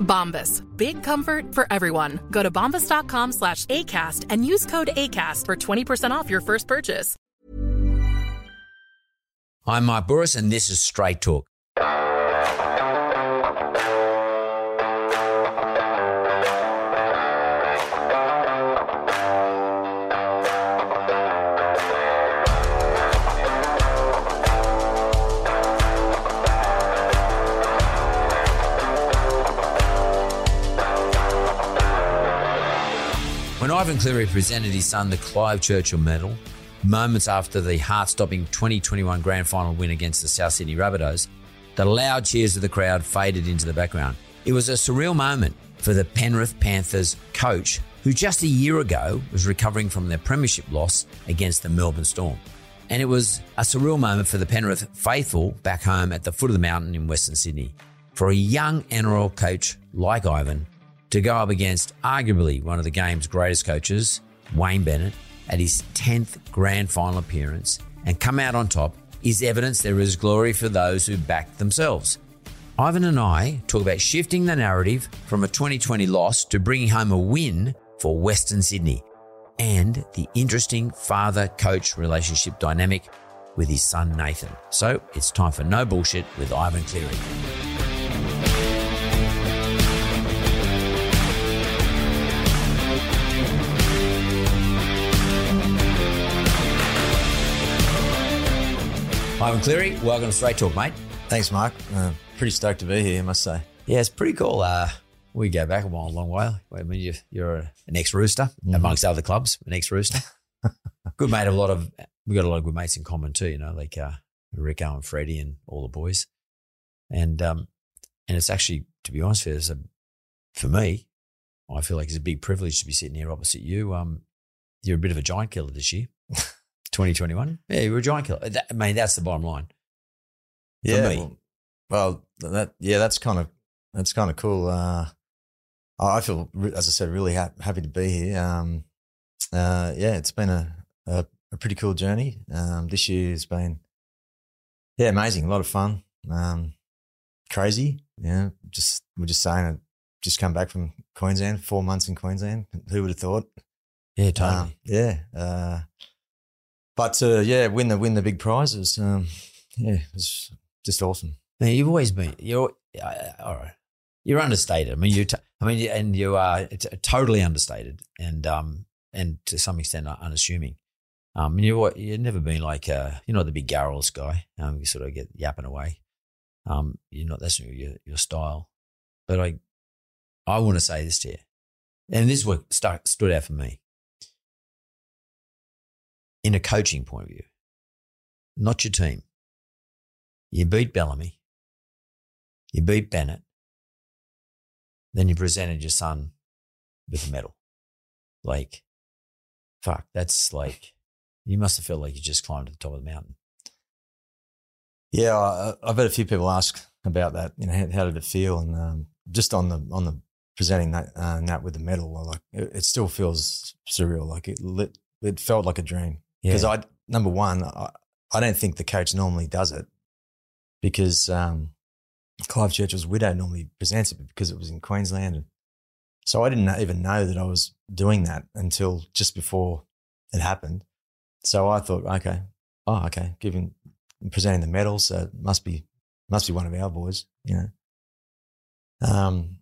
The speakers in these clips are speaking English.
Bombas. Big comfort for everyone. Go to bombas.com slash ACAST and use code ACAST for 20% off your first purchase. I'm Mark Bouris, and this is Straight Talk. Ivan Cleary presented his son the Clive Churchill Medal, moments after the heart stopping 2021 Grand Final win against the South Sydney Rabbitohs, the loud cheers of the crowd faded into the background. It was a surreal moment for the Penrith Panthers coach, who just a year ago was recovering from their premiership loss against the Melbourne Storm. And it was a surreal moment for the Penrith faithful back home at the foot of the mountain in Western Sydney. For a young NRL coach like Ivan to go up against arguably one of the game's greatest coaches, Wayne Bennett, at his 10th grand final appearance and come out on top is evidence there is glory for those who back themselves. Ivan and I talk about shifting the narrative from a 2020 loss to bringing home a win for Western Sydney and the interesting father coach relationship dynamic with his son Nathan. So it's time for No Bullshit with Ivan Cleary. Ivan Cleary, welcome to Straight Talk, mate. Thanks, Mark. Uh, pretty stoked to be here, I must say. Yeah, it's pretty cool. Uh, we go back a while, a long way. I mean, you, you're an ex-rooster amongst other clubs, an ex-rooster. good mate. A lot of we got a lot of good mates in common too. You know, like uh, Rico and Freddie and all the boys. And um, and it's actually, to be honest with you, it's a, for me, I feel like it's a big privilege to be sitting here opposite you. Um, you're a bit of a giant killer this year, 2021. Yeah, you were a giant killer. That, I mean, that's the bottom line. For Yeah. me. Well, well, that yeah, that's kind of that's kind of cool. Uh, I I feel, as I said, really ha- happy to be here. Um, uh, yeah, it's been a, a, a pretty cool journey. Um, this year has been, yeah, amazing. A lot of fun. Um, crazy. Yeah, just we're just saying it. Just come back from Queensland, four months in Queensland. Who would have thought? Yeah, totally. Um, yeah. Uh, but uh, yeah, win the win the big prizes. Um, yeah, it was just awesome. Man, you've always been you're uh, all right. You're understated. I mean, you. T- I mean, and you are t- totally understated, and um, and to some extent uh, unassuming. Um, you you've never been like uh, you're not the big garrulous guy. Um, you sort of get yapping away. Um, you're not that's your your style. But I, I want to say this to you, and this is what stuck, stood out for me. In a coaching point of view, not your team. You beat Bellamy. You beat Bennett. Then you presented your son with a medal. Like, fuck, that's like, you must have felt like you just climbed to the top of the mountain. Yeah, I, I've had a few people ask about that. You know, how, did it feel? And um, just on the on the presenting that uh, Nat with the medal, like it, it still feels surreal. Like it lit, it felt like a dream. Because Yeah. I number one, I, I don't think the coach normally does it because um, Clive Churchill's widow normally presents it because it was in Queensland, and so I didn't even know that I was doing that until just before it happened. So I thought, okay, oh, okay, giving presenting the medal, so it must be must be one of our boys, you know. Um,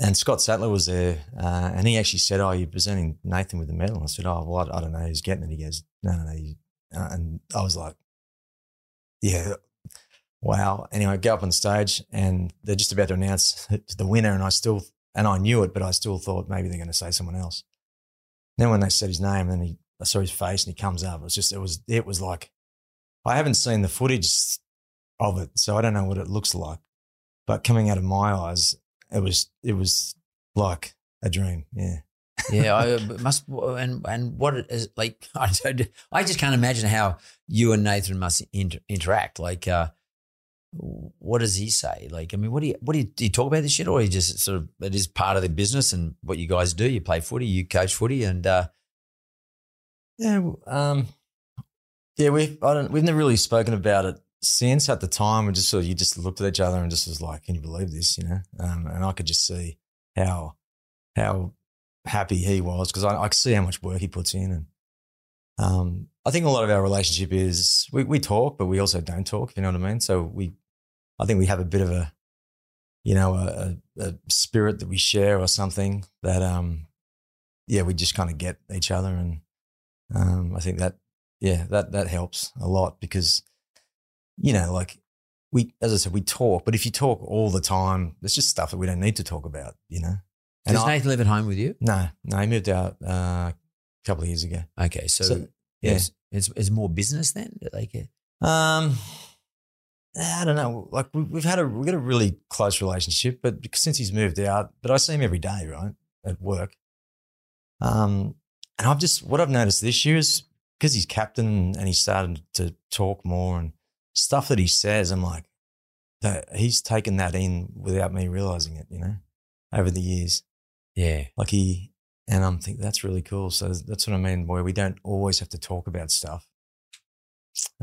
and Scott Sattler was there, uh, and he actually said, "Oh, you're presenting Nathan with the medal." I said, "Oh, well, I, I don't know who's getting it." He goes, "No, no, no, you, Uh, and I was like, yeah, wow. Anyway, I go up on stage and they're just about to announce the winner. And I still, and I knew it, but I still thought maybe they're going to say someone else. Then when they said his name and he, I saw his face and he comes up, it was just, it was, it was like, I haven't seen the footage of it, so I don't know what it looks like. But coming out of my eyes, it was, it was like a dream. Yeah. Yeah, I must. And and what is like? I don't, I just can't imagine how you and Nathan must inter, interact. Like, uh, what does he say? Like, I mean, what do you what do you, do you talk about this shit, or you just sort of it is part of the business and what you guys do? You play footy, you coach footy, and uh, yeah, um, yeah, we've I don't we've never really spoken about it since. At the time, we just sort of you just looked at each other and just was like, "Can you believe this?" You know, um, and I could just see how how happy he was because I, I see how much work he puts in. And um, I think a lot of our relationship is we, we talk, but we also don't talk, if you know what I mean. So we, I think we have a bit of a, you know, a, a spirit that we share or something that, um, yeah, we just kind of get each other. And um, I think that, yeah, that, that helps a lot because, you know, like we, as I said, we talk, but if you talk all the time, there's just stuff that we don't need to talk about, you know? And does I- Nathan live at home with you? No, no, he moved out uh, a couple of years ago. Okay, so, So, yeah. it's, it's it's more business then. Like, uh, Um, I don't know. Like we, we've had a we've got a really close relationship, but since he's moved out, but I see him every day, right, at work. Um, and I've just what I've noticed this year is because he's captain and he's starting to talk more and stuff that he says. I'm like, that he's taken that in without me realizing it. You know, over the years. Yeah, Like he, and I'm thinking that's really cool. So that's what I mean, where we don't always have to talk about stuff.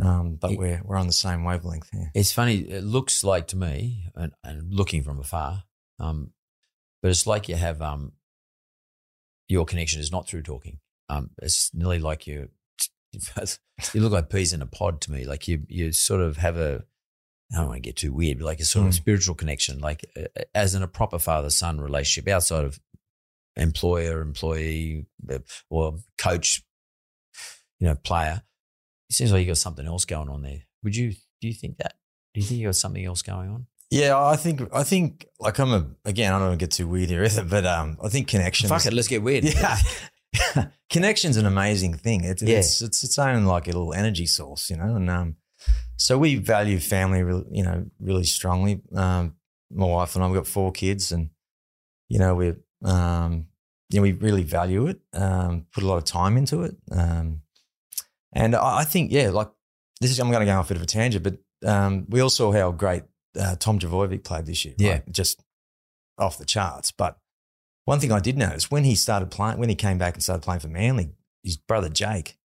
Um, but It- we're, we're on the same wavelength here. It's funny. It looks like to me, and, and looking from afar, um, but it's like you have um, your connection is not through talking. Um, it's nearly like you you look like peas in a pod to me. Like you you sort of have a I don't want to get too weird, but like a sort of Mm. spiritual connection, like uh, as in a proper father son relationship outside of employer employee uh, or coach, you know, player. It seems like you got something else going on there. Would you do you think that? Do you think you got something else going on? Yeah, I think, I think like I'm a, again, I don't want to get too weird here either, but um, I think connection. Fuck it, let's get weird. Yeah. Connection's an amazing thing. It's, Yeah. it's, it's its own like a little energy source, you know? And, um, so we value family, real- you know, really strongly. Um, my wife and I, we've got four kids and, you know, we, um, you know, we really value it, um, put a lot of time into it. Um, and I, I think, yeah, like this is, I'm going to go off a bit of a tangent, but, um, we all saw how great, uh, Tom Trbojevic played this year. Yeah. right? Just off the charts. But one thing I did notice when he started playing, when he came back and started playing for Manly, his brother Jake,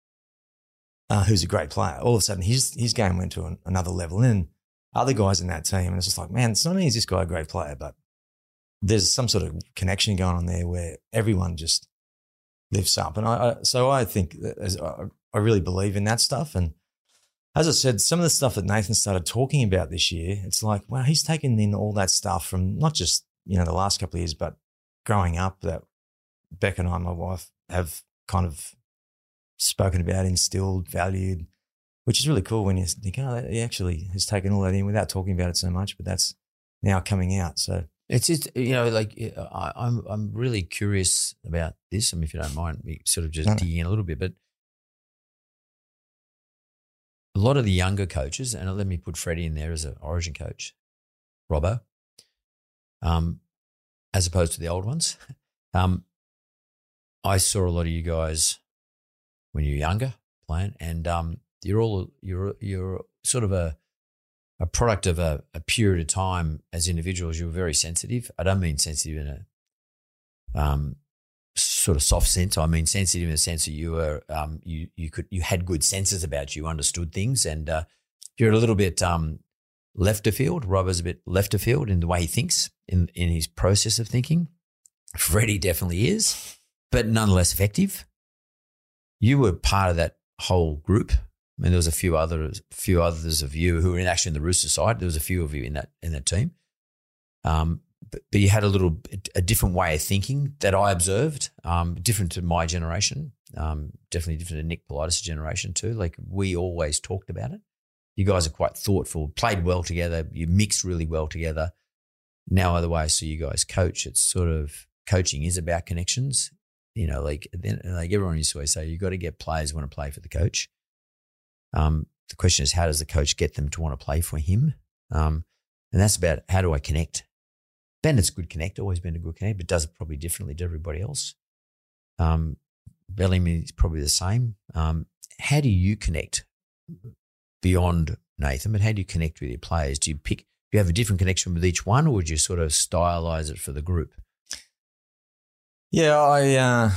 uh, who's a great player, all of a sudden his his game went to an, another level. And other guys in that team, and it's just like, man, it's not only is this guy a great player, but there's some sort of connection going on there where everyone just lifts up. And I, I so I think I, I really believe in that stuff. And as I said, some of the stuff that Nathan started talking about this year, it's like, wow, he's taken in all that stuff from not just you know the last couple of years, but growing up that Beck and I, my wife, have kind of spoken about, instilled, valued, which is really cool when you think, oh, he actually has taken all that in without talking about it so much, but that's now coming out. So It's just you know, like I, I'm I'm really curious about this. I mean, if you don't mind me sort of just No. digging in a little bit, but a lot of the younger coaches, and let me put Freddie in there as an Origin coach, Robbo, um, as opposed to the old ones. Um, I saw a lot of you guys when you were younger playing, and um, you're all you're you're sort of a a product of a, a period of time as individuals. You were very sensitive. I don't mean sensitive in a um, sort of soft sense. I mean sensitive in the sense that you were um, you you could you had good senses about you, understood things, and uh, you're a little bit um, left of field. Rob is a bit left of field in the way he thinks, in in his process of thinking. Freddie definitely is, but nonetheless effective. You were part of that whole group. I mean, there was a few others, few others of you who were in actually in the Rooster side. There was a few of you in that in that team. Um, but, but you had a little a different way of thinking that I observed, um, different to my generation. Um, definitely different to Nick Politis' generation too. Like we always talked about it. You guys are quite thoughtful, played well together. You mix really well together. Now, other ways, so you guys coach. It's sort of coaching is about connections. You know, like then, like everyone used to always say, you've got to get players who want to play for the coach. Um, the question is, how does the coach get them to want to play for him? Um, and that's about how do I connect? Bennett's good connect, always been a good connect, but does it probably differently to everybody else. Um, Bellamy is probably the same. Um, how do you connect beyond Nathan? But how do you connect with your players? Do you pick? Do you have a different connection with each one, or would you sort of stylize it for the group? Yeah, I uh,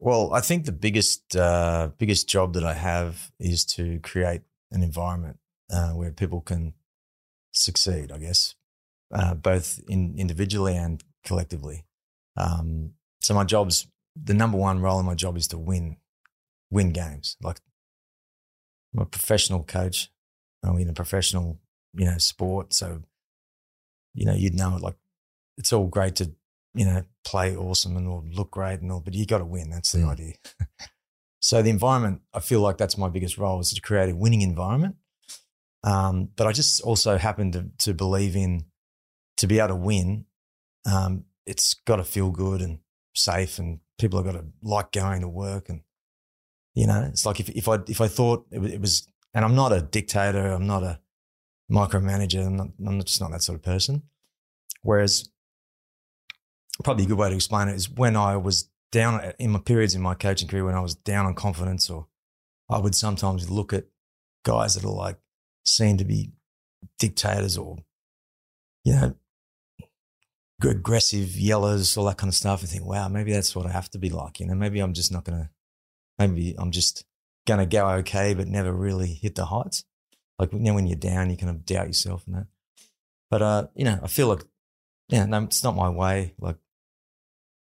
well, I think the biggest uh, biggest job that I have is to create an environment uh, where people can succeed. I guess uh, both in individually and collectively. Um, so my job's the number one role in my job is to win win games. Like I'm a professional coach. I'm in a professional, you know, sport. So, you know, you'd know it like it's all great to you know, play awesome and all look great and all, but you got to win. That's the Mm. idea. so the environment, I feel like that's my biggest role is to create a winning environment. Um, but I just also happen to, to believe in to be able to win. Um, it's got to feel good and safe, and people have got to like going to work. And you know, it's like if if I if I thought it was, it was and I'm not a dictator, I'm not a micromanager, I'm, not, I'm just not that sort of person. Whereas probably a good way to explain it is when I was down in my periods in my coaching career when I was down on confidence, or I would sometimes look at guys that are like seem to be dictators or you know aggressive yellers, all that kind of stuff, and think, wow, maybe that's what I have to be like. You know, maybe I'm just not gonna. Maybe I'm just gonna go okay, but never really hit the heights. Like you know, when you're down, you kind of doubt yourself and that. But uh, you know, I feel like yeah, no, it's not my way. Like,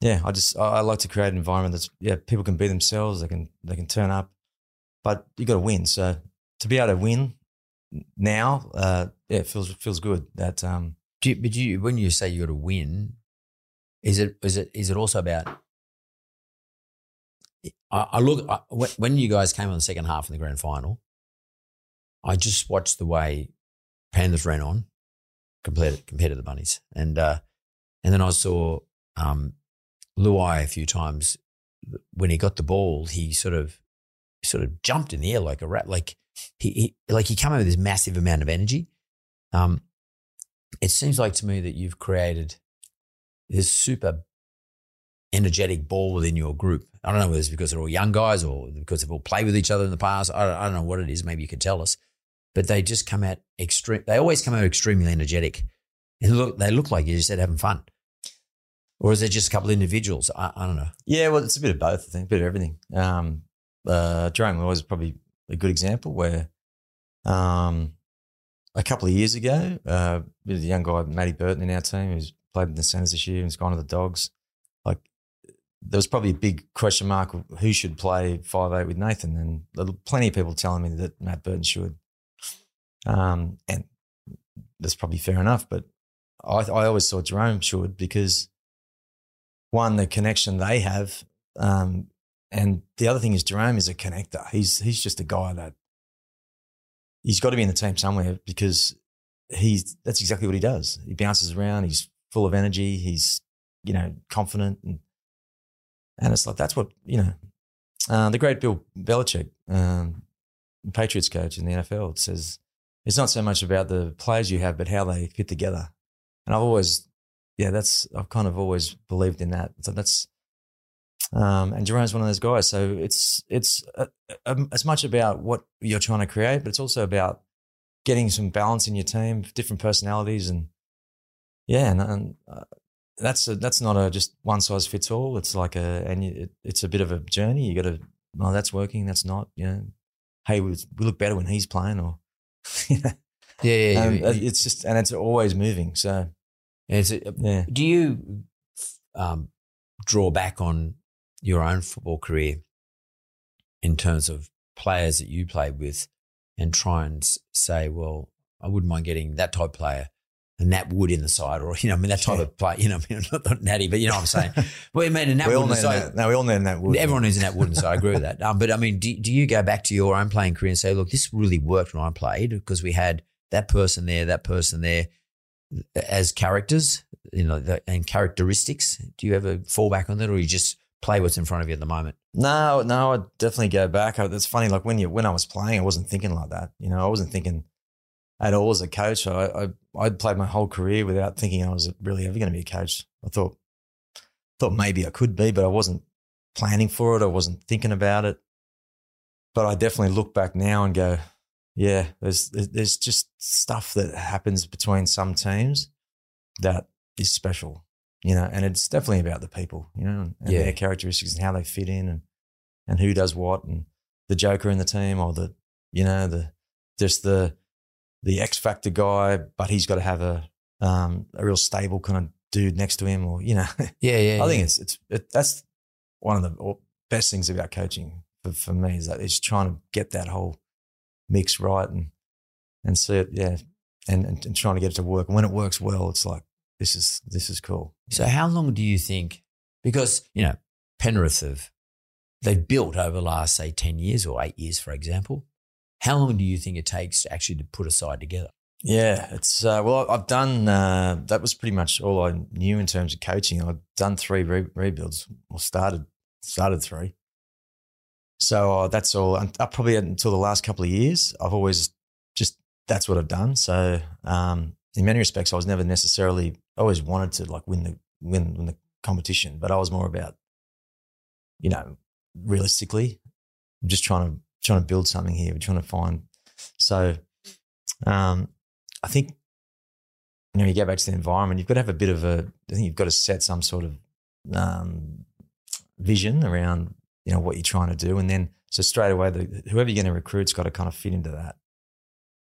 yeah, I just I, like to create an environment that's yeah, people can be themselves. They can they can turn up, but you got to win. So to be able to win now, uh, yeah, it feels feels good. That um, Do you, but you, when you say you got to win, is it is it is it also about? I, look I, when- you guys came on the second half in the grand final. I just watched the way Panthers ran on compared compared to the Bunnies, and uh, and then I saw um, Luai a few times when he got the ball. He sort of sort of jumped in the air like a rat, like he, he like he came over with this massive amount of energy. Um, it seems like to me that you've created this super energetic ball within your group. I don't know whether it's because they're all young guys or because they've all played with each other in the past. I don't, I don't know what it is. Maybe you could tell us. But they just come out extreme. They always come out extremely energetic. And look, they look like you just said having fun. Or is it just a couple of individuals? I, I don't know. yeah, well, it's a bit of both. I think a bit of everything. Um, uh, Jerome Luai is probably a good example where, um, a couple of years ago, uh, a young guy, Matty Burton, in our team who's played in the centres this year and has gone to the Dogs. Like, there was probably a big question mark who should play five eight with Nathan, and there were plenty of people telling me that Matt Burton should. Um, and that's probably fair enough, but I, I always thought Jerome should because one, the connection they have, um, and the other thing is Jerome is a connector. He's he's just a guy that he's got to be in the team somewhere because he's that's exactly what he does. He bounces around. He's full of energy. He's you know confident and and it's like that's what you know. Uh, the great Bill Belichick, um, Patriots coach in the NFL, says it's not so much about the players you have, but how they fit together. And I've always, yeah, that's I've kind of always believed in that. So that's um, and Jerome's one of those guys. So it's it's uh, um, as much about what you're trying to create, but it's also about getting some balance in your team, different personalities, and yeah, and, and uh, that's a, that's not a just one size fits all. It's like a and you, it, it's a bit of a journey. You got to oh that's working, that's not. You know, hey, we, we look better when he's playing, or you know, Yeah, yeah, um, yeah. it's just and it's always moving. So Is it, yeah. Do you um, draw back on your own football career in terms of players that you played with and try and say, well, I wouldn't mind getting that type of player and that Wood in the side, or you know, I mean that type Yeah. of play. You know, I mean, not, not Natty, but you know what I'm saying. well, I mean a Nat we Wood all in know the side. that. No, we all know that wood. Everyone who's in that wouldn't, so I agree with that. Um, but I mean, do, do you go back to your own playing career and say, look, this really worked when I played because we had that person there, that person there as characters, you know, the, and characteristics? Do you ever fall back on that or you just play what's in front of you at the moment? No, no, I'd definitely go back. It's funny, like when you when I was playing, I wasn't thinking like that. You know, I wasn't thinking at all as a coach. I I I'd played my whole career without thinking I was really ever going to be a coach. I thought thought maybe I could be, but I wasn't planning for it. I wasn't thinking about it. But I definitely look back now and go, yeah, there's there's just stuff that happens between some teams that is special, you know, and it's definitely about the people, you know, and Yeah. their characteristics and how they fit in and and who does what and the joker in the team or the you know the just the the X factor guy, but he's got to have a um, a real stable kind of dude next to him, or you know, Yeah, yeah. I think it's it's it, that's one of the best things about coaching for, for me is that it's trying to get that whole mix right and and see it, yeah, and, and and trying to get it to work. And when it works well, it's like this is this is cool. So how long do you think? Because you know Penrith have they've built over the last say ten years or eight years, for example. How long do you think it takes to actually to put a side together? Yeah, it's uh, well, I've done uh, that was pretty much all I knew in terms of coaching. I've done three re- rebuilds, or started started three. So uh, that's all. Up probably until the last couple of years, I've always just that's what I've done. So um, in many respects, I was never necessarily I always wanted to like win the win win the competition, but I was more about you know realistically just trying to trying to build something here. We're trying to find so. Um, I think you know you go back to the environment. You've got to have a bit of a. I think you've got to set some sort of um, vision around you know what you're trying to do, and then so straight away, the, whoever you're going to recruit's got to kind of fit into that.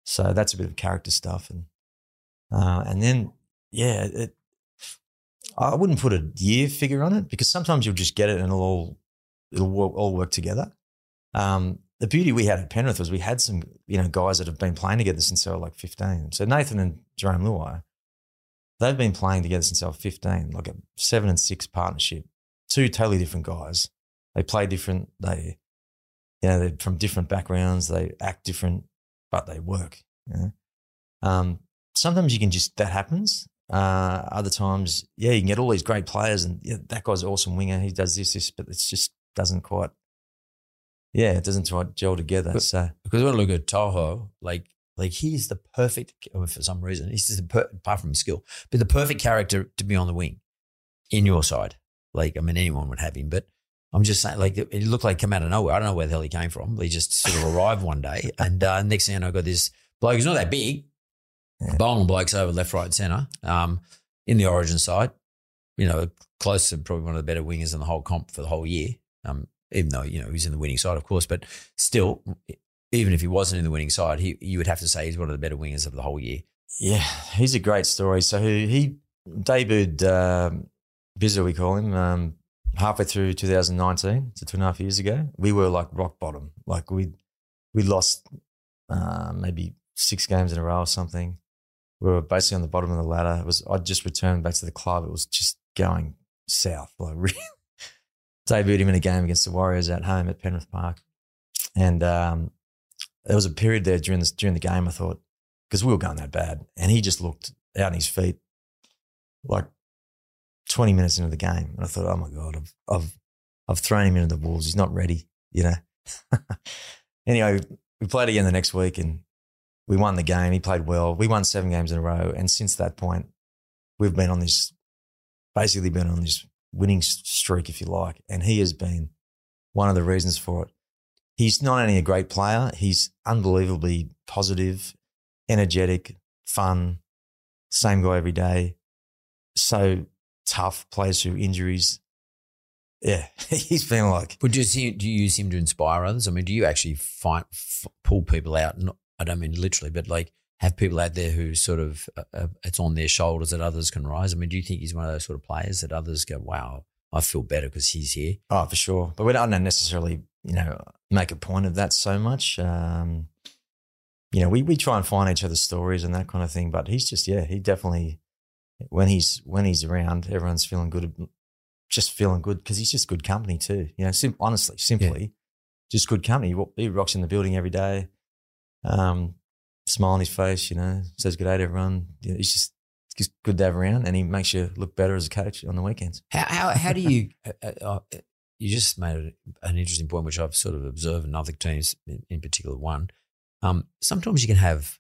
So that's a bit of character stuff, and uh, and then yeah, it, I wouldn't put a year figure on it because sometimes you'll just get it and it'll all it'll work, all work together. Um, the beauty we had at Penrith was we had some, you know, guys that have been playing together since they were like 15. So Nathan and Jerome Luai, they've been playing together since they were 15, like a seven and six partnership. Two totally different guys. They play different. They, you know, they're from different backgrounds. They act different, but they work. You know? um, sometimes you can just that happens. Uh, other times, yeah, you can get all these great players, and yeah, that guy's an awesome winger. He does this, this, but it just doesn't quite yeah, it doesn't quite gel together. But- so Because when I look at To'o, like like he's the perfect for some reason he's just the per, apart from his skill, but the perfect character to be on the wing in your side. Like I mean, anyone would have him, but I'm just saying, like it, looked like come out of nowhere. I don't know where the hell he came from. He just sort of arrived one day, and uh, next thing I know, I got this bloke who's not that big, Yeah. bowling blokes over left, right, and centre um, in the Origin side. You know, close to probably one of the better wingers in the whole comp for the whole year. Um, even though you know he's in the winning side, of course, but still, even if he wasn't in the winning side, he you would have to say he's one of the better wingers of the whole year. yeah, he's a great story. So he, he debuted um, Bizza, we call him, um, halfway through 2019, so two and a half years ago. We were like rock bottom. Like we we lost uh, maybe six games in a row or something. We were basically on the bottom of the ladder. It was I just returned back to the club. It was just going south. Like really, debuted him in a game against the Warriors at home at Penrith Park, and um, there was a period there during this during the game. I thought because we were going that bad, and he just looked out on his feet like twenty minutes into the game, and I thought, oh my god, I've I've I've thrown him into the wolves. He's not ready, you know. anyway, we played again the next week, and we won the game. He played well. We won seven games in a row, and since that point, we've been on this basically been on this winning streak, if you like, and he has been one of the reasons for it. He's not only a great player, he's unbelievably positive, energetic, fun, same guy every day. So tough, plays through injuries. Yeah, he's been like, But do you, see, do you use him to inspire others? I mean, do you actually find, f- pull people out? Not, I don't mean literally, but like have people out there who sort of uh, uh, it's on their shoulders that others can rise. I mean, do you think he's one of those sort of players that others go, "Wow, I feel better because he's here"? oh, for sure. But we don't necessarily, you know, make a point of that so much. Um, you know, we we try and find each other's stories and that kind of thing. But he's just yeah, he definitely when he's when he's around, everyone's feeling good, just feeling good because he's just good company too. You know, sim- honestly, simply, just good company. He rocks in the building every day, um, smile on his face. You know, says good day to everyone. You know, he's just just good to have around, and he makes you look better as a coach on the weekends. How how, how do you? Uh, uh, uh, you just made an interesting point, which I've sort of observed in other teams, in, in particular one. Um, sometimes you can have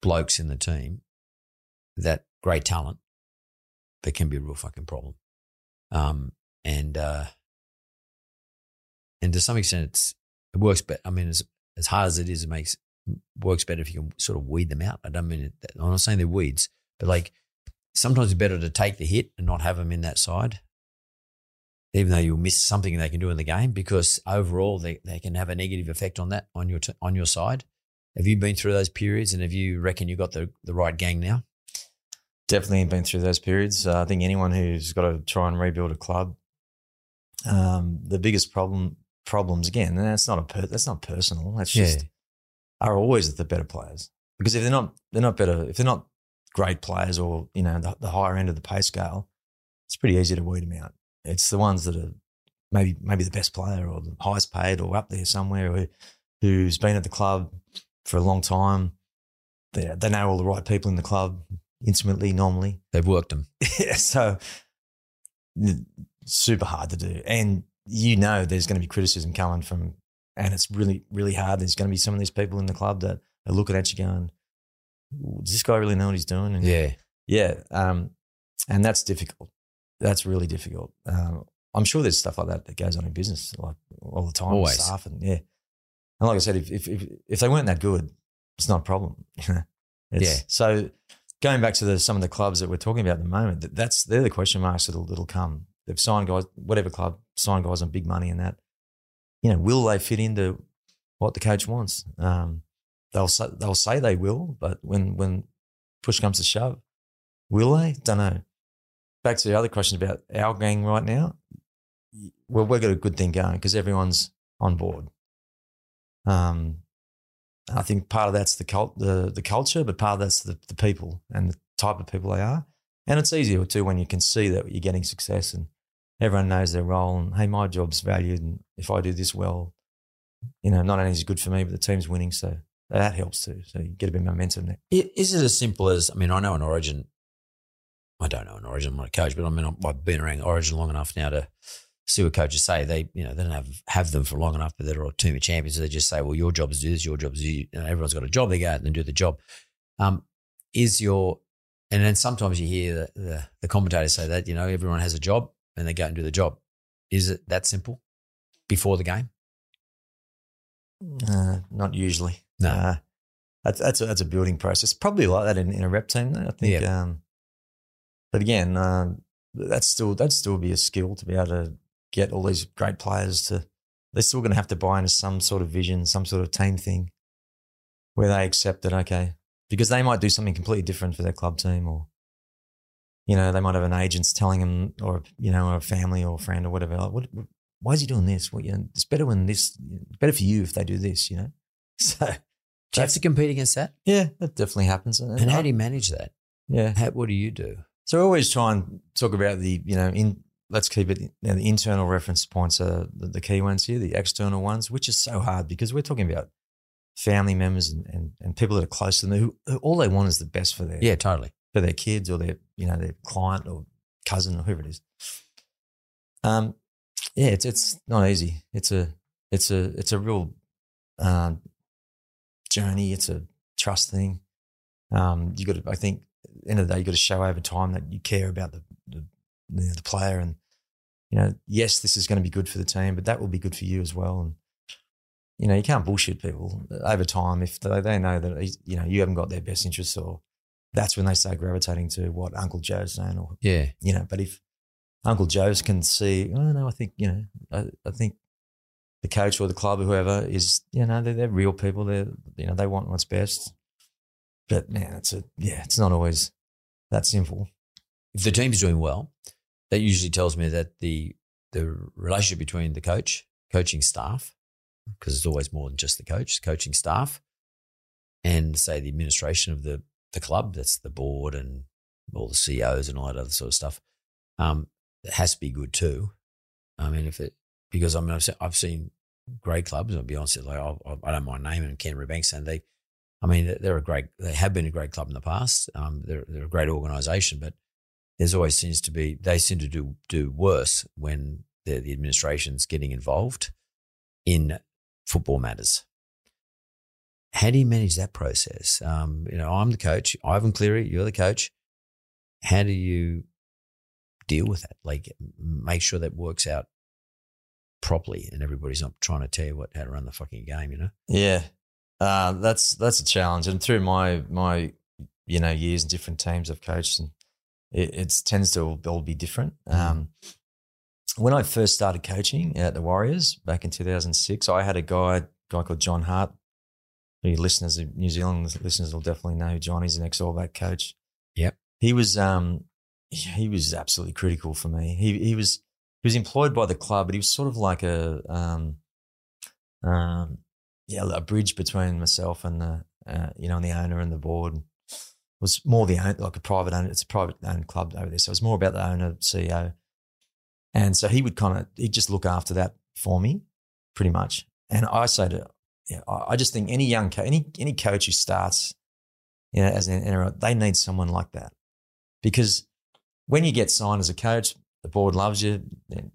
blokes in the team that great talent that can be a real fucking problem. Um, and uh, and to some extent, it's it works. But I mean, as as hard as it is, it makes works better if you can sort of weed them out. I don't mean it. I'm not saying they're weeds, but like sometimes it's better to take the hit and not have them in that side, even though you'll miss something they can do in the game, because overall they, they can have a negative effect on that on your t- on your side. Have you been through those periods, and have you reckon you got the the right gang now? Definitely been through those periods. Uh, I think anyone who's got to try and rebuild a club, um, the biggest problem problems again, and that's not a per, that's not personal. That's just Yeah. are always the better players because if they're not they're not better if they're not great players or you know the, the higher end of the pay scale, it's pretty easy to weed them out. It's the ones that are maybe maybe the best player or the highest paid or up there somewhere who, who's been at the club for a long time. They, they know all the right people in the club intimately normally. They've worked them. Yeah, so super hard to do. And you know there's going to be criticism coming from, and it's really, really hard. There's going to be some of these people in the club that are looking at you going, does this guy really know what he's doing? And Yeah, yeah. Um, and that's difficult. That's really difficult. Um, I'm sure there's stuff like that that goes on in business like all the time. Always. Staff and yeah. And like I said, if, if, if, if they weren't that good, it's not a problem. It's- Yeah. So going back to the, some of the clubs that we're talking about at the moment, that, that's they're the question marks that'll, that'll come. They've signed guys, whatever club, signed guys on big money and that. You know, will they fit into what the coach wants? Um, they'll say, they'll say they will, but when when push comes to shove, will they? Don't know. Back to the other question about our gang right now. Well, we've got a good thing going because everyone's on board. Um, I think part of that's the cult, the the culture, but part of that's the, the people and the type of people they are. And it's easier too when you can see that you're getting success and everyone knows their role. And hey, my job's valued, and if I do this well, you know, not only is it good for me, but the team's winning, so that helps too. So you get a bit of momentum there. Is it as simple as I mean? I know an Origin. I don't know an Origin. I'm not a coach, but I mean I've been around Origin long enough now to see what coaches say. They you know they don't have have them for long enough, but they're all team of champions. So they just say, well, your job is do this, your job is do. You know, everyone's got a job. They go out and do the job. Um, is your and then sometimes you hear the, the the commentators say that you know everyone has a job and they go out and do the job. Is it that simple before the game? Uh, not usually. No. Uh, that's that's a, that's a building process. Probably like that in, in a rep team. though, I think. Um, but again, um, that's still that'd still be a skill to be able to get all these great players to. They're still going to have to buy into some sort of vision, some sort of team thing, where they accept that okay, because they might do something completely different for their club team, or you know, they might have an agent's telling them, or you know, or a family or a friend or whatever. Like, what, why is he doing this? Well, you know, it's better when this. Better for you if they do this. You know. So Do you have to compete against that? yeah, that definitely happens. And how do you manage that? yeah. How, what do you do? So we always try and talk about the, you know, in let's keep it, you know, the internal reference points are the, the key ones here, the external ones, which is so hard because we're talking about family members and, and, and people that are close to them who, who all they want is the best for their Yeah, totally. for their kids or their you know their client or cousin or whoever it is. Um, yeah, it's it's not easy. It's a it's a it's a real um, journey. It's a trust thing. Um, you got to, I think, at the end of the day, you got to show over time that you care about the the, the the player and you know, yes, this is going to be good for the team, but that will be good for you as well. And you know, you can't bullshit people over time if they, they know that you know you haven't got their best interests or that's when they start gravitating to what Uncle Joe's saying, or Yeah. you know. But if Uncle Joe's can see, oh no, I think you know, I, I think the coach or the club or whoever is, you know, they're, they're real people. They're you know they want what's best. But man, it's a yeah, it's not always that simple. If the team's doing well, that usually tells me that the the relationship between the coach, coaching staff, because it's always more than just the coach, coaching staff, and say the administration of the the club, that's the board and all the CEOs and all that other sort of stuff, um, it has to be good too. I mean, if it because I mean I've seen, I've seen great clubs. I'll be honest, like I, I don't mind naming Canterbury Bankstown, and they, I mean, they're a great. They have been a great club in the past. Um, they're they're a great organisation, but there's always seems to be they seem to do do worse when the, the administration's getting involved in football matters. How do you manage that process? Um, you know, I'm the coach, Ivan Cleary, you're the coach. How do you deal with that? Like, make sure that works out properly, and everybody's not trying to tell you what how to run the fucking game. You know? Yeah, uh, that's that's a challenge. And through my my you know years in different teams I've coached, and it, it tends to all be different. Mm. Um, when I first started coaching at the Warriors back in 2006, I had a guy guy called John Hart your listeners, New Zealand listeners will definitely know John. He's an ex All Black coach. Yep. He was um he was absolutely critical for me. He he was he was employed by the club, but he was sort of like a um um yeah a bridge between myself and the uh, you know and the owner and the board. Was more the owner, like a private owner. It's a private owned club over there, so it was more about the owner, CEO, and so he would kind of he'd just look after that for me, pretty much. And I say to yeah, I just think any young co- any any coach who starts, you know, as an NRL, they need someone like that because when you get signed as a coach, the board loves you.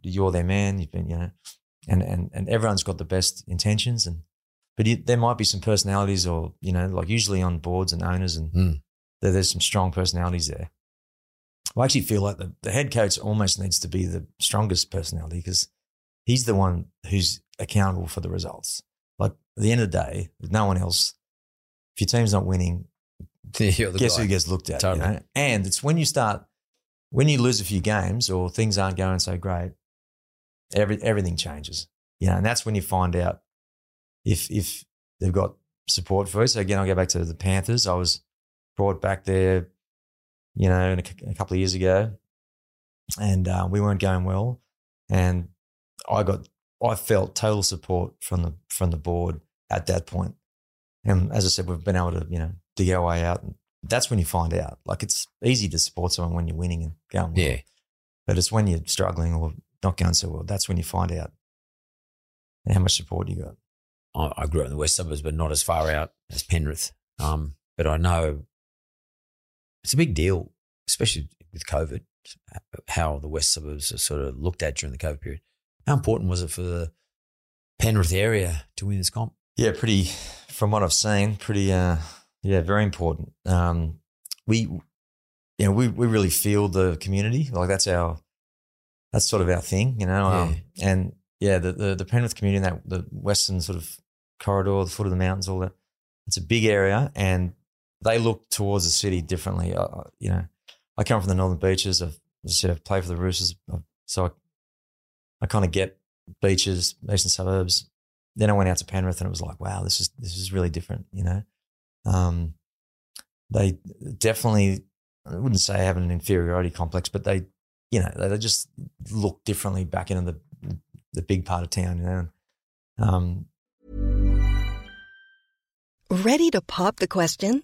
You're their man. You've been, you know, and and and everyone's got the best intentions, and but you, there might be some personalities, or you know, like usually on boards and owners, and mm. There, there's some strong personalities there. I actually feel like the, the head coach almost needs to be the strongest personality because he's the one who's accountable for the results. Like at the end of the day, with no one else, if your team's not winning, guess guy. who gets looked at? Totally. You know? And it's when you start, when you lose a few games or things aren't going so great, every, everything changes. You know, and that's when you find out if if they've got support for it. So again, I'll go back to the Panthers. I was brought back there, you know, a, a couple of years ago, and uh, we weren't going well, and I got I felt total support from the from the board at that point. And as I said, we've been able to, you know, dig our way out. And that's when you find out. Like it's easy to support someone when you're winning and going well. Yeah. But it's when you're struggling or not going so well, that's when you find out how much support you got. I, grew up in the west suburbs, but not as far out as Penrith. Um, but I know it's a big deal, especially with COVID, how the west suburbs are sort of looked at during the COVID period. How important was it for the Penrith area to win this comp? Yeah, pretty. From what I've seen, pretty. Uh, yeah, very important. Um, we, you know, we we really feel the community. Like that's our, that's sort of our thing, you know. Um, yeah. And yeah, the, the the Penrith community, that the western sort of corridor, the foot of the mountains, all that. It's a big area, and they look towards the city differently. Uh, you know, I come from the northern beaches. I've, said, I've played for the Roosters, so I I kind of get beaches, eastern suburbs. Then I went out to Penrith and it was like, wow, this is this is really different, you know. Um, they definitely, I wouldn't say have an inferiority complex, but they, you know, they, they just look differently back into the the big part of town, you know. Um, Ready to pop the question?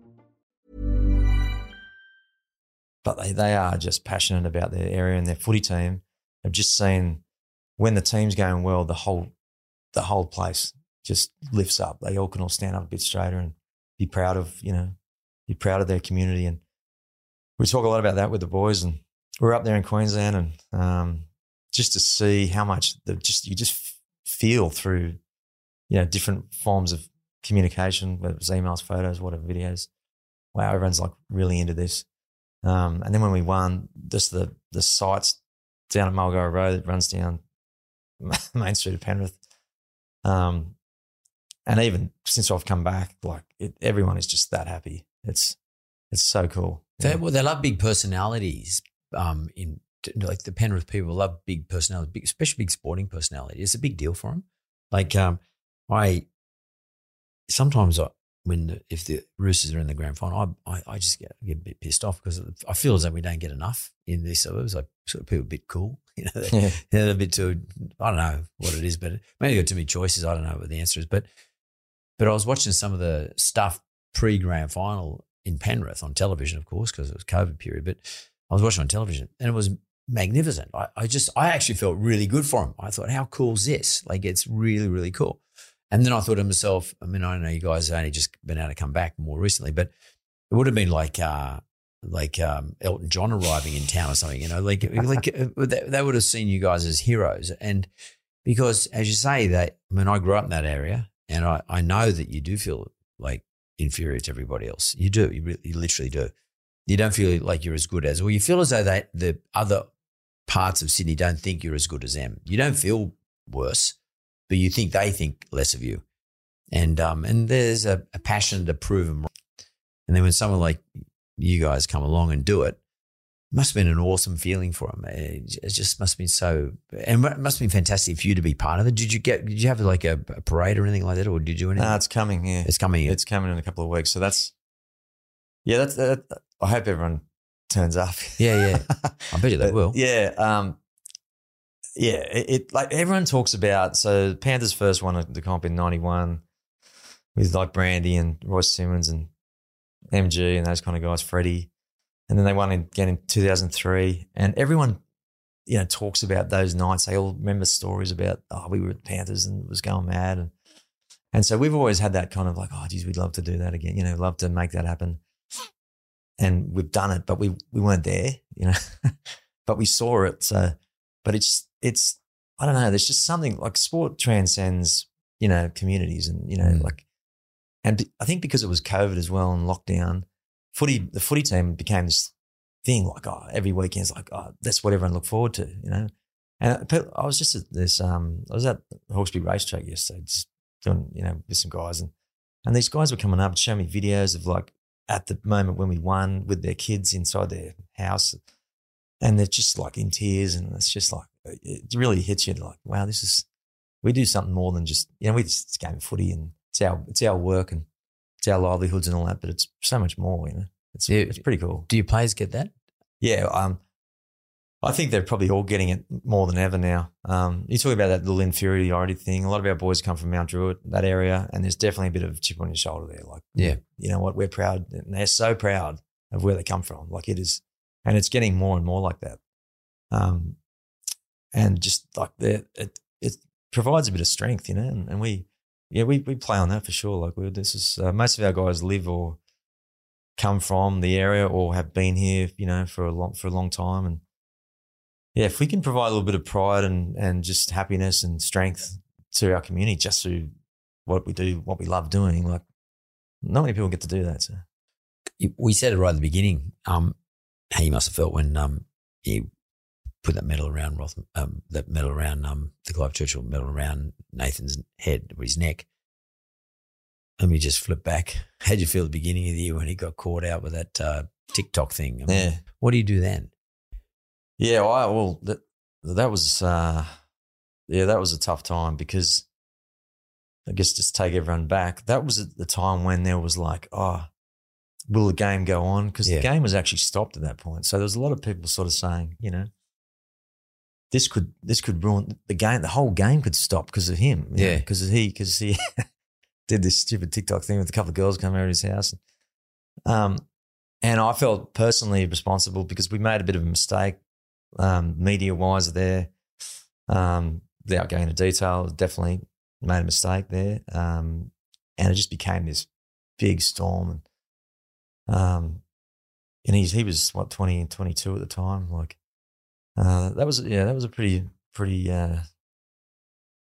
But they, they are just passionate about their area and their footy team. I've just seen when the team's going well, the whole the whole place just lifts up. They all can all stand up a bit straighter and be proud of you know be proud of their community. And we talk a lot about that with the boys. And we're up there in Queensland, and um, just to see how much the just you just feel through, you know, different forms of communication, whether it's emails, photos, whatever, videos. Wow, everyone's like really into this. Um, and then when we won, just the the sites down at Mulgoa Road that runs down Main Street of Penrith. Um, and even since I've come back, like it, everyone is just that happy. It's it's so cool. They, well, they love big personalities. Um, in like the Penrith people love big personalities, big, especially big sporting personalities. It's a big deal for them. Like um, I sometimes I, when the, if the Roosters are in the grand final, I, I, I just get, get a bit pissed off because I feel as though we don't get enough in these suburbs. Like sort of people a bit cool, you know, they're, Yeah. they're a bit too. I don't know what it is, but maybe got too many choices. I don't know what the answer is, but but I was watching some of the stuff pre grand final in Penrith on television, of course, because it was COVID period. But I was watching on television, and it was magnificent. I, I just I actually felt really good for him. I thought, how cool is this? Like it's really really cool. And then I thought to myself, I mean, I know you guys have only just been able to come back more recently, but it would have been like uh, like um, Elton John arriving in town or something, you know, like like uh, they, they would have seen you guys as heroes. And because, as you say, that I mean, I grew up in that area, and I, I know that you do feel like inferior to everybody else. You do, you, really, you literally do. You don't feel like you're as good as, or you feel as though that the other parts of Sydney don't think you're as good as them. You don't feel worse, but you think they think less of you. And um, and there's a, a passion to prove them wrong. And then when someone like you guys come along and do it, it must have been an awesome feeling for them. It it just must have been so, and it must have been fantastic for you to be part of it. Did you get? Did you have like a, a parade or anything like that, or did you do anything? No, it's coming. Yeah, it's coming. It's coming in a couple of weeks. So that's yeah. That's that, I hope everyone turns up. Yeah, yeah. I bet you they will. Yeah, um, yeah. It, it like everyone talks about. So Panthers first won the comp in '91 with like Brandy and Royce Simmons and MG and those kind of guys, Freddie, and then they won again in 2003. And everyone, you know, talks about those nights. They all remember stories about oh, we were at Panthers and it was going mad and. And so we've always had that kind of like, oh, geez, we'd love to do that again. You know, love to make that happen. And we've done it, but we we weren't there, you know. but we saw it. So, but it's it's I don't know. There's just something like sport transcends, you know, communities and you know, Mm. like, and I think because it was COVID as well and lockdown, footy the footy team became this thing. Like, oh, every weekend's like, oh, that's what everyone look forward to, you know. And I was just at this, um, I was at Hawkesbury racetrack yesterday, just doing, you know, with some guys, and and these guys were coming up and showing me videos of like at the moment when we won with their kids inside their house, and they're just like in tears, and it's just like it really hits you like, wow, this is we do something more than just you know we just it's a game of footy and it's our it's our work and it's our livelihoods and all that, but it's so much more, you know. It's it's pretty cool. Do your players get that? Yeah, um, I think they're probably all getting it more than ever now. Um, you talk about that little inferiority thing. A lot of our boys come from Mount Druitt, that area, and there's definitely a bit of chip on your shoulder there. Like, Yeah. you know what? We're proud, and they're so proud of where they come from. Like it is, and it's getting more and more like that. Um, and just like that, it it provides a bit of strength, you know. And, and we, yeah, we we play on that for sure. Like we, this is uh, most of our guys live or come from the area or have been here, you know, for a long for a long time. And yeah, if we can provide a little bit of pride and and just happiness and strength to our community just through what we do, what we love doing, like not many people get to do that. So We said it right at the beginning. Um, how you must have felt when um you put that medal around Roth, um, that medal around um the Clive Churchill medal around Nathan's head or his neck. Let me just flip back. How'd you feel at the beginning of the year when he got caught out with that uh, TikTok thing? I mean, yeah, What do you do then? yeah. I well that that was uh yeah that was a tough time because I guess just take everyone back. That was at the time when there was like oh. Will the game go on? Because Yeah. the game was actually stopped at that point. So there was a lot of people sort of saying, you know, this could this could ruin the game. The whole game could stop because of him. Yeah. because he because he did this stupid TikTok thing with a couple of girls coming over to his house. Um, and I felt personally responsible because we made a bit of a mistake, um, media wise. There, um, without going into detail, definitely made a mistake there, um, and it just became this big storm. And Um, and he's he was what 20 and 22 at the time. Like uh, that was yeah, that was a pretty pretty uh,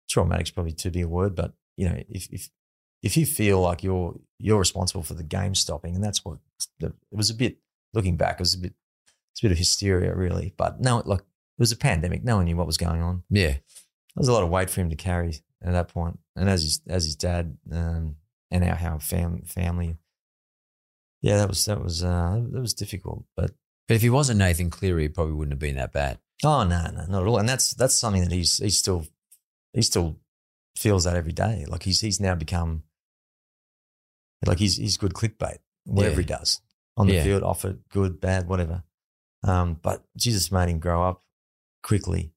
traumatic's probably too big a word, but you know if if if you feel like you're you're responsible for the game stopping, and that's what it was a bit looking back, it was a bit it's a bit of hysteria really. But no, like it was a pandemic, no one knew what was going on. Yeah. There was a lot of weight for him to carry at that point. and as his as his dad um, and our how fam, family, yeah, that was that was uh, that was difficult, but But if he wasn't Nathan Cleary, he probably wouldn't have been that bad. Oh no, no, not at all. And that's that's something that he's he's still he still feels that every day. Like he's he's now become like he's he's good clickbait whatever Yeah. he does on the Yeah. field, off it, good, bad, whatever. Um, but Jesus made him grow up quickly.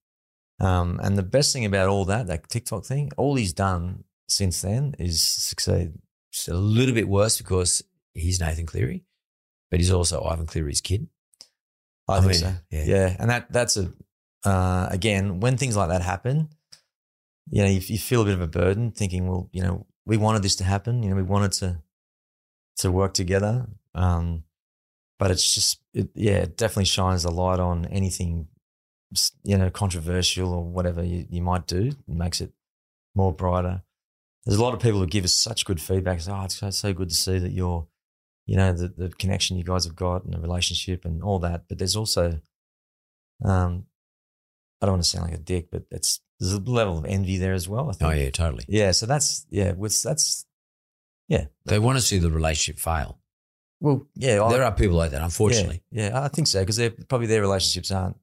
Um, and the best thing about all that, that TikTok thing, all he's done since then is succeed. It's a little bit worse because he's Nathan Cleary, but he's also Ivan Cleary's kid. I, I think mean, so. yeah. Yeah. And that that's a uh, again, when things like that happen, you know, you, you feel a bit of a burden thinking, well, you know, we wanted this to happen, you know, we wanted to to work together. Um, but it's just it, yeah, it definitely shines a light on anything you know, controversial or whatever you, you might do. It makes it more brighter. There's a lot of people who give us such good feedback. Say, oh, it's so, so good to see that you're you know, the, the connection you guys have got and the relationship and all that. But there's also, um, I don't want to sound like a dick, but it's there's a level of envy there as well. I think. Oh yeah, totally. yeah. So that's yeah, with that's yeah. They want to see the relationship fail. Well, yeah, I, there are people like that, unfortunately. Yeah, yeah I think so because they're probably their relationships aren't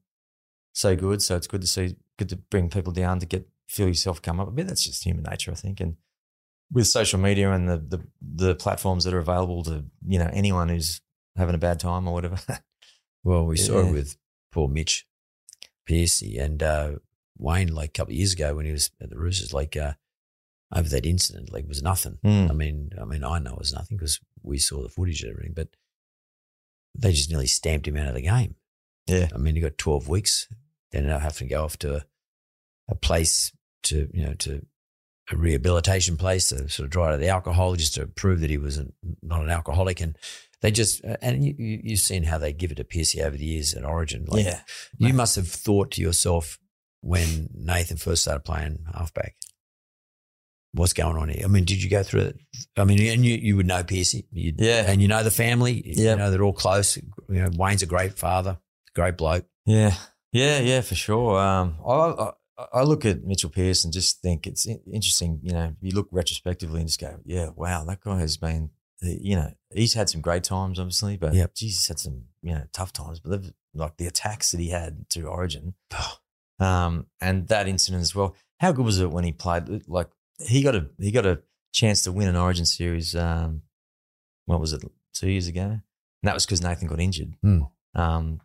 so good. So it's good to see, good to bring people down to get feel yourself come up a bit. That's just human nature, I think. And with social media and the the, the platforms that are available to you know anyone who's having a bad time or whatever. Well, we saw it with poor Mitch Piercy and uh, Wayne like a couple of years ago when he was at the Roosters. Like uh, over that incident, like it was nothing. Mm. I mean, I mean, I know it was nothing because we saw the footage and everything, but they just nearly stamped him out of the game. yeah, I mean, he got 12 weeks. Then ended up having to go off to a, a place to, you know, to a rehabilitation place to sort of dry out the alcohol just to prove that he was an, not an alcoholic. And they just, uh, and you, you, you've seen how they give it to Piercy over the years at Origin. Like, yeah. You must have thought to yourself when Nathan first started playing halfback, what's going on here? I mean, did you go through it? I mean, and you, you would know Piercy. You'd, Yeah. And you know the family. You know, they're all close. You know, Wayne's a great father, great bloke. Yeah, yeah, yeah, for sure. Um, I, I I look at Mitchell Pearce and just think it's interesting. You know, you look retrospectively and just go, yeah, wow, that guy has been. You know, he's had some great times, obviously, but Yep. geez, he's had some you know tough times. But like the attacks that he had to Origin, um, and that incident as well. How good was it when he played? Like he got a he got a chance to win an Origin series. Um, what was it? Two years ago, and that was because Nathan got injured. Hmm. Um,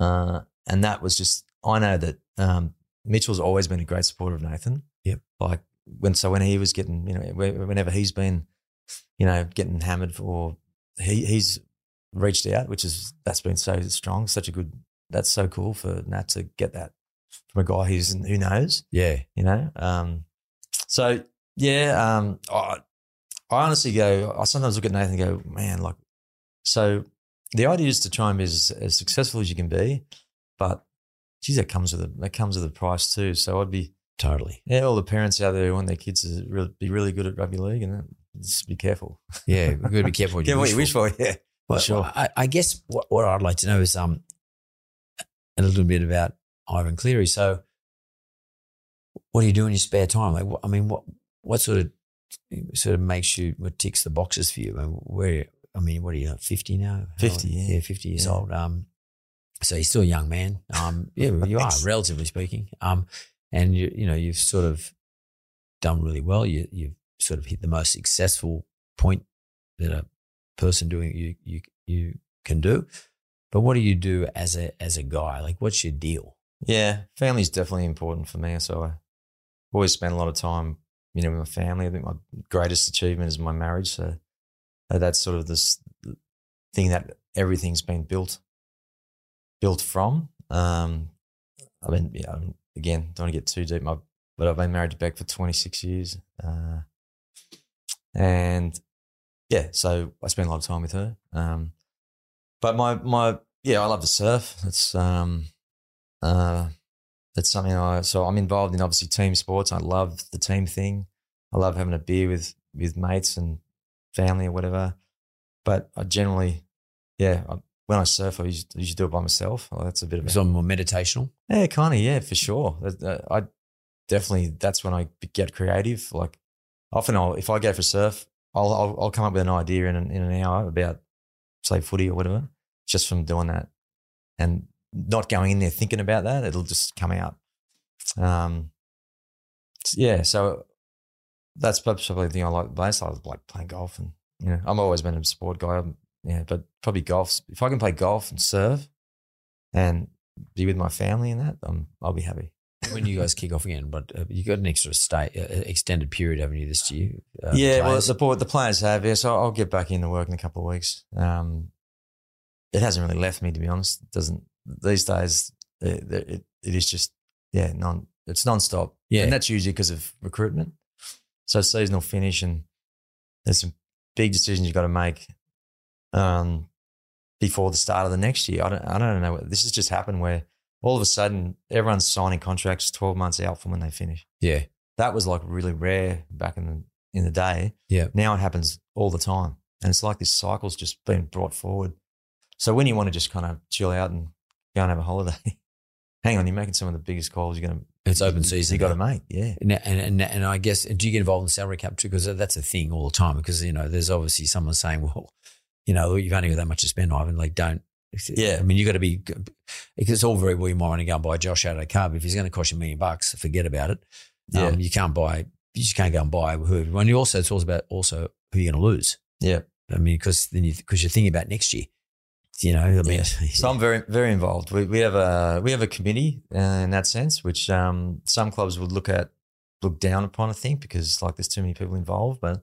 uh, and that was just I know that um, Mitchell's always been a great supporter of Nathan. Yep. Like when so when he was getting you know whenever he's been you know getting hammered for he he's reached out, which is that's been so strong, such a good. That's so cool for Nat to get that from a guy who's who knows Yeah. you know. Um, so yeah, um, I, I honestly go. I sometimes look at Nathan and go, man, like, so the idea is to try and be as, as successful as you can be, but geez, that comes with a that comes with a price too. So I'd be Totally. yeah, all the parents out there who want their kids to really, be really good at rugby league, and that, just be careful. Yeah. We've got to be careful what you, what wish, you wish for. for. Yeah, Well, sure. I, I guess what, what I'd like to know is um a little bit about Ivan Cleary. So, what do you do in your spare time? Like, what, I mean, what what sort of sort of makes you what ticks the boxes for you? And where I mean, what are you? Fifty now? 50, How- yeah. yeah, fifty years Yeah. old. Um, so you're still a young man. Um, yeah, you are relatively speaking. Um, and you you know you've sort of done really well. You you've sort of hit the most successful point that a person doing you you you can do. But what do you do as a as a guy? Like, what's your deal? Yeah, family's definitely important for me. So I always spend a lot of time, you know, with my family. I think my greatest achievement is my marriage. So that's sort of this thing that everything's been built built from. Um, I mean, yeah, again, don't want to get too deep, my, but I've been married to Beck for 26 years, uh, and yeah, so I spend a lot of time with her. Um, but my my yeah, I love to surf. It's um, uh, that's something I so I'm involved in obviously team sports. I love the team thing. I love having a beer with with mates and family or whatever. But I generally, yeah, when I surf, I usually, usually do it by myself. Oh, that's a bit of a, more meditational. yeah, kind of, yeah, for sure. I definitely that's when I get creative. Like often, I'll if I go for surf, I'll I'll, I'll come up with an idea in an, in an hour about say footy or whatever, just from doing that, and not going in there thinking about that. It'll just come out. Um, yeah, so that's probably the thing I like the most. I like playing golf, and you know, I'm always been a sport guy. I'm- yeah, but probably golf. If I can play golf and serve, and be with my family and that, um, I'll be happy. when you guys kick off again, but uh, you got an extra stay, uh, extended period, haven't you, this year? Uh, yeah, well, players? the board, the players have. Yeah, so I'll get back into work in a couple of weeks. Um, it hasn't really left me, to be honest. It doesn't these days. It, it, it is just yeah, non. It's non-stop. Yeah. and that's usually because of recruitment. So seasonal finish, and there's some big decisions you've got to make um, before the start of the next year. I don't. I don't know. This has just happened where all of a sudden everyone's signing contracts twelve months out from when they finish yeah, that was like really rare back in the in the day. Yeah. Now it happens all the time. And it's like this cycle's just been brought forward. So when you want to just kind of chill out and go and have a holiday, hang on, you're making some of the biggest calls you're gonna it's open season. You gotta make. Yeah. And, and, and, and I guess, do you get involved in salary cap too? Because that's a thing all the time. Because, you know, there's obviously someone saying, well, you know, you've only got that much to spend, Ivan. Like, don't. Yeah. I mean, you've got to be, because it's all very well, you might want to go and buy Josh Addo-Carr, but if he's going to cost you a million bucks, forget about it. Yeah. Um, you can't buy, you just can't go and buy whoever. And you also, it's about also who you're going to lose. Yeah. I mean, because then you, because you're thinking about next year, you know, I mean, Yeah. So I'm very, very involved. We, we have a we have a committee uh, in that sense, which um, some clubs would look at look down upon. I think because like there's too many people involved, but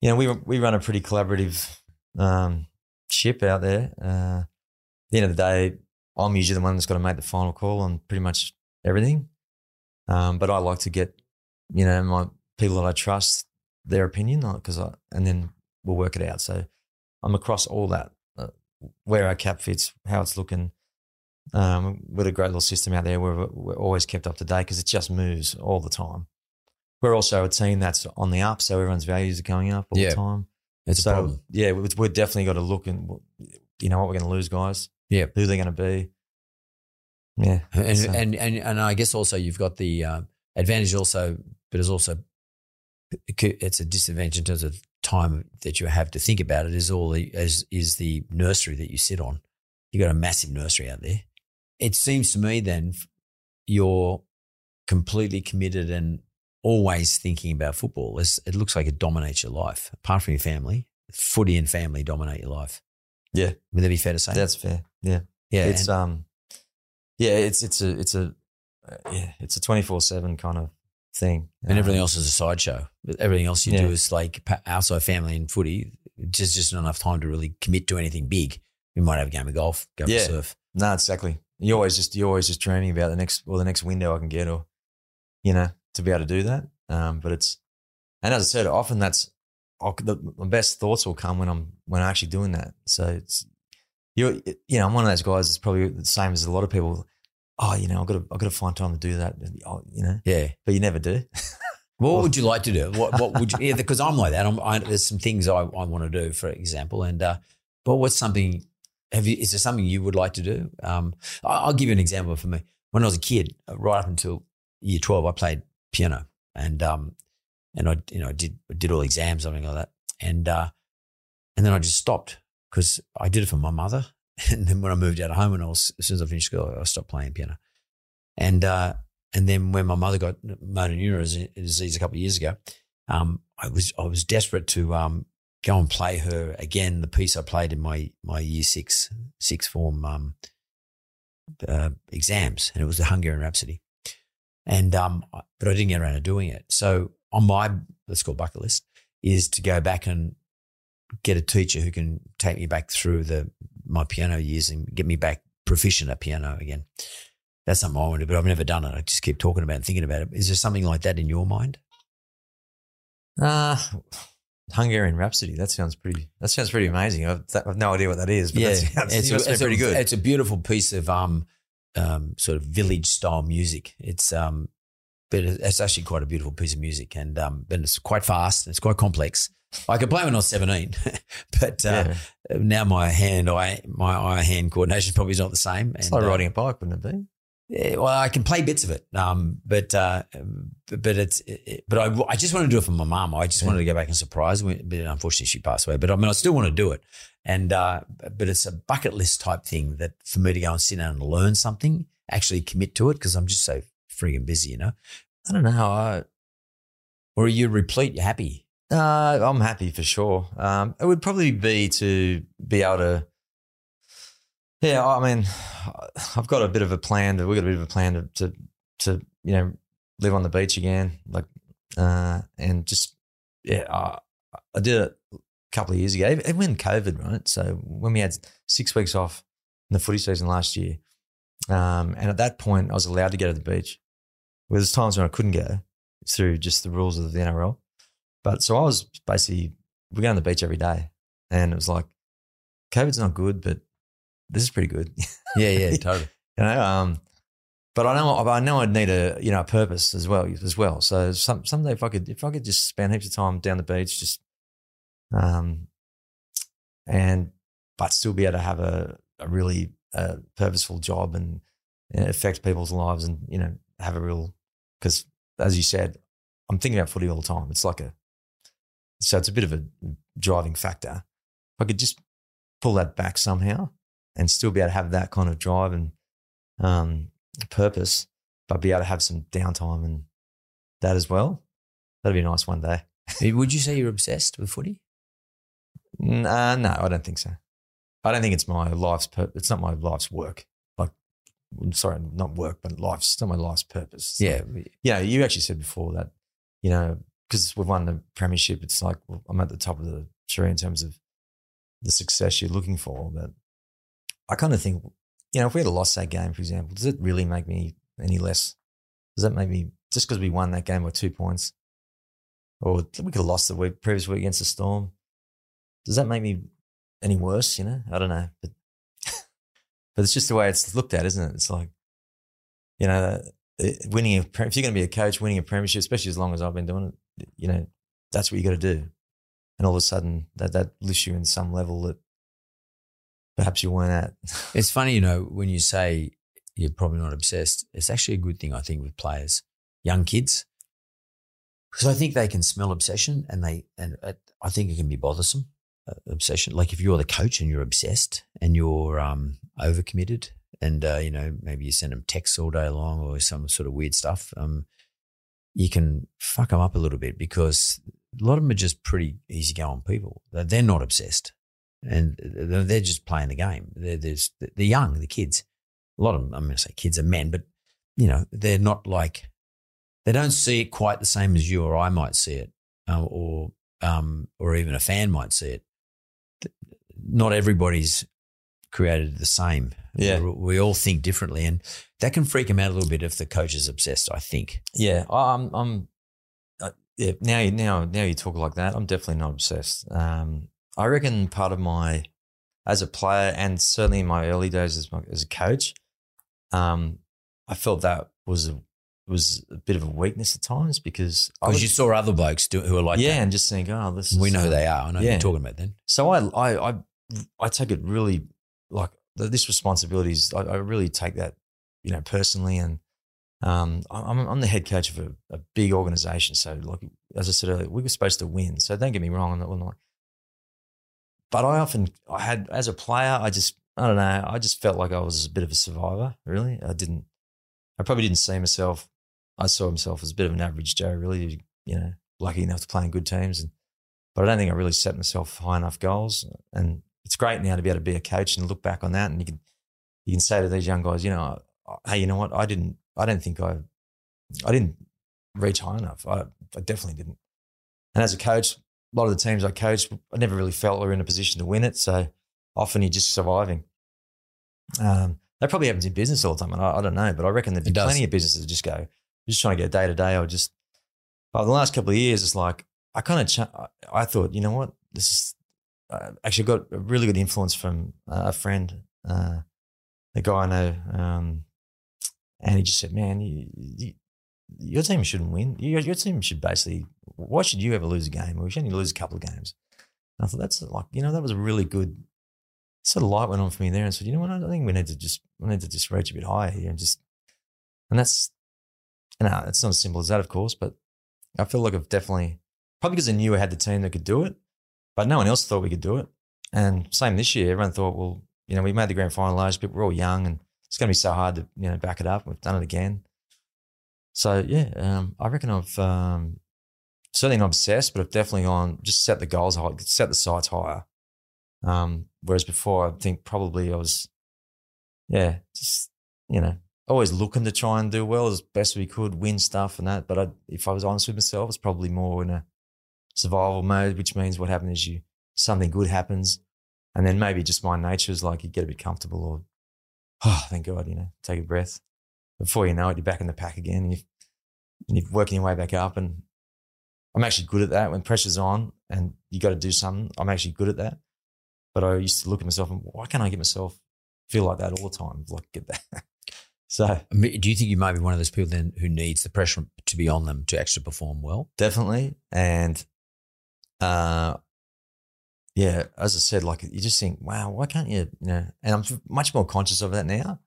you know we we run a pretty collaborative um, ship out there. Uh, at the end of the day, I'm usually the one that's got to make the final call on pretty much everything. Um, but I like to get you know my people that I trust their opinion because I and then we'll work it out. So I'm across all that uh, where our cap fits, how it's looking. Um, with a great little system out there where we're, we're always kept up to date because it just moves all the time. We're also a team that's on the up, so everyone's values are going up all Yeah. the time. It's so yeah, we- we've definitely got to look and you know what we're going to lose, guys. Yeah. who they're going to be. Yeah, And, so- and, and, and I guess also you've got the uh, advantage also, but it's also, it's a disadvantage in terms of time that you have to think about it is all the, as is the nursery that you sit on. You've got a massive nursery out there. It seems to me then you're completely committed and always thinking about football. It's, it looks like it dominates your life. Apart from your family, footy and family dominate your life. Yeah. Would that be fair to say? that's fair. Yeah, yeah. it's um, yeah, it's it's a it's a uh, yeah, it's a twenty four seven kind of thing, and everything Um, else is a sideshow. But Everything else you Yeah. do is like outside family and footy. Just just not enough time to really commit to anything big. We might have a game of golf, go Yeah. surf. No, exactly. You always just you're always just dreaming about the next or the next window I can get, or you know, to be able to do that. Um, but it's and as I said, often that's I'll, the, my best thoughts will come when I'm when I'm actually doing that. So it's you you know I'm one of those guys that's probably the same as a lot of people. Oh, you know, I've got to I've got to find time to do that. Oh, you know, Yeah. but you never do. What would you like to do? What what would you? Yeah, because I'm like that. I'm, I, there's some things I, I want to do, for example. And uh, but what's something? Have you? Is there something you would like to do? Um, I- I'll give you an example for me. When I was a kid, right up until year twelve, I played piano, and um, and I you know I did did all exams, something like that, and uh, and then I just stopped because I did it for my mother, and then when I moved out of home, and I was as soon as I finished school, I stopped playing piano, and uh, and then when my mother got motor neuron disease a couple of years ago, um, I was I was desperate to um, go and play her again the piece I played in my my year six six form um, uh, exams, and it was the Hungarian Rhapsody, and um, but I didn't get around to doing it. So on my let's call bucket list is to go back and get a teacher who can take me back through the my piano years and get me back proficient at piano again. That's something I want to do, but I've never done it. I just keep talking about it and thinking about it. Is there something like that in your mind? Uh, Hungarian Rhapsody. That sounds pretty. That sounds pretty amazing. I've, that, I've no idea what that is, but yeah, that sounds, it's, a, it's pretty a, good. It's a beautiful piece of um, um, sort of village style music. It's um, but it's actually quite a beautiful piece of music, and um, but it's quite fast. And it's quite complex. I could play when I was seventeen, but uh, now my hand eye my eye hand coordination probably is not the same. it's and, like uh, riding a bike, wouldn't it be? Well, I can play bits of it, um, but uh, but it's it, but I, I just want to do it for my mum. I just wanted to go back and surprise her, but unfortunately she passed away. But I mean, I still want to do it, and uh, but it's a bucket list type thing that for me to go and sit down and learn something, actually commit to it because I'm just so freaking busy, you know. I don't know. I, Or are you replete? You're happy? Uh, I'm happy for sure. Um, it would probably be to be able to. Yeah, I mean, I've got a bit of a plan. To, we've got a bit of a plan to, to, to you know, live on the beach again, like, uh, and just yeah, I, I did it a couple of years ago, even when COVID, right? So when we had six weeks off in the footy season last year, um, and at that point I was allowed to go to the beach. Well, there's times when I couldn't go through just the rules of the NRL. But so I was basically, we go on the beach every day. And it was like, COVID's not good, but this is pretty good. Yeah, yeah, totally. you know, um, but I know, I know I'd need a, you know, a purpose as well, as well. So some, someday if I could, if I could just spend heaps of time down the beach, just, um, and, but still be able to have a, a really uh, purposeful job and uh, affect people's lives and, you know, have a real, because as you said, I'm thinking about footy all the time. It's like a, so it's a bit of a driving factor. If I could just pull that back somehow and still be able to have that kind of drive and um, purpose, but be able to have some downtime and that as well, that'd be nice one day. Would you say you're obsessed with footy? Uh, no, I don't think so. I don't think it's my life's pur- It's not my life's work. Like, I'm sorry, not work, but life's it's not my life's purpose. It's Yeah, like- yeah. You actually said before that, you know, because we've won the premiership, it's like well, I'm at the top of the tree in terms of the success you're looking for. But I kind of think, you know, if we had lost that game, for example, does it really make me any less? Does that make me just because we won that game by two points, or we could have lost the week previous week against the Storm? Does that make me any worse? You know, I don't know, but but it's just the way it's looked at, isn't it? It's like, you know, uh, winning a if you're going to be a coach, winning a premiership, especially as long as I've been doing it, you know, that's what you got to do. And all of a sudden, that that lifts you in some level that perhaps you weren't at. It's funny, you know, when you say you're probably not obsessed, it's actually a good thing, I think, with players, young kids, because I think they can smell obsession and they, and I think it can be bothersome. Uh, obsession, like if you're the coach and you're obsessed and you're um, overcommitted, and uh, you know maybe you send them texts all day long or some sort of weird stuff, um, you can fuck them up a little bit because a lot of them are just pretty easygoing people. They're not obsessed and they're just playing the game. They're, they're, they're young, the kids. A lot of them, I'm going to say kids are men, but you know, they're not like, they don't see it quite the same as you or I might see it, uh, or, um, or even a fan might see it. Not everybody's created the same. Yeah. We, we all think differently. And that can freak them out a little bit if the coach is obsessed, I think. Yeah, I'm. I'm. Uh, yeah. Now, you now, now you talk like that. I'm definitely not obsessed. Um, I reckon part of my, as a player, and certainly in my early days as my, as a coach, um, I felt that was a was a bit of a weakness at times because Because you saw other blokes do, who are like yeah, that. and just think, oh, this. we know who they are. I know who yeah. you're talking about then. So I, I, I, I take it really like th- this responsibility is. I, I really take that, you know, personally, and um, I'm, I'm the head coach of a, a big organization. So, like as I said earlier, we were supposed to win. So don't get me wrong, I'm not, I'm not- but I often, I had as a player, I just, I don't know, I just felt like I was a bit of a survivor. Really, I didn't, I probably didn't see myself. I saw myself as a bit of an average Joe. Really, you know, lucky enough to play in good teams and but I don't think I really set myself high enough goals. And it's great now to be able to be a coach and look back on that, and you can you can say to these young guys, you know, oh, hey, you know what? I didn't, I don't think I, I didn't reach high enough. I, I definitely didn't. And as a coach, a lot of the teams I coached, I never really felt we were in a position to win it. So often you're just surviving. Um, that probably happens in business all the time, and I, I don't know, but I reckon there'd be plenty of businesses that just go, just trying to get day to day, or just. But the last couple of years, it's like I kind of cha- I thought, you know what, this is uh, actually got a really good influence from uh, a friend, uh, the guy I know, um, and he just said, "Man, you, you, your team shouldn't win. Your, your team should basically. Why should you ever lose a game? We should only lose a couple of games." And I thought that's like you know that was a really good sort of light went on for me there, and said, "You know what? I think we need to just we need to just reach a bit higher here and just." And that's, you uh, know, it's not as simple as that, of course, but I feel like I've definitely probably because I knew I had the team that could do it, but no one else thought we could do it. And same this year, everyone thought, well, you know, we made the grand final last, but we're all young and it's going to be so hard to you know back it up. We've done it again. So yeah, um, I reckon I've um, certainly not obsessed, but I've definitely on just set the goals high, set the sights higher. Um, whereas before, I think probably I was, yeah, just you know, always looking to try and do well as best we could, win stuff and that. But I, if I was honest with myself, it's probably more in a survival mode, which means what happens is you something good happens, and then maybe just my nature is like you get a bit comfortable or oh, thank God, you know, take a breath. Before you know it, you're back in the pack again and, you are working your way back up. And I'm actually good at that. When pressure's on and you got to do something, I'm actually good at that. But I used to look at myself and why can't I get myself feel like that all the time? Like, get that. so, do you think you might be one of those people then who needs the pressure to be on them to actually perform well? Definitely. And, uh, yeah, as I said, like you just think, wow, why can't you, you know? And I'm much more conscious of that now.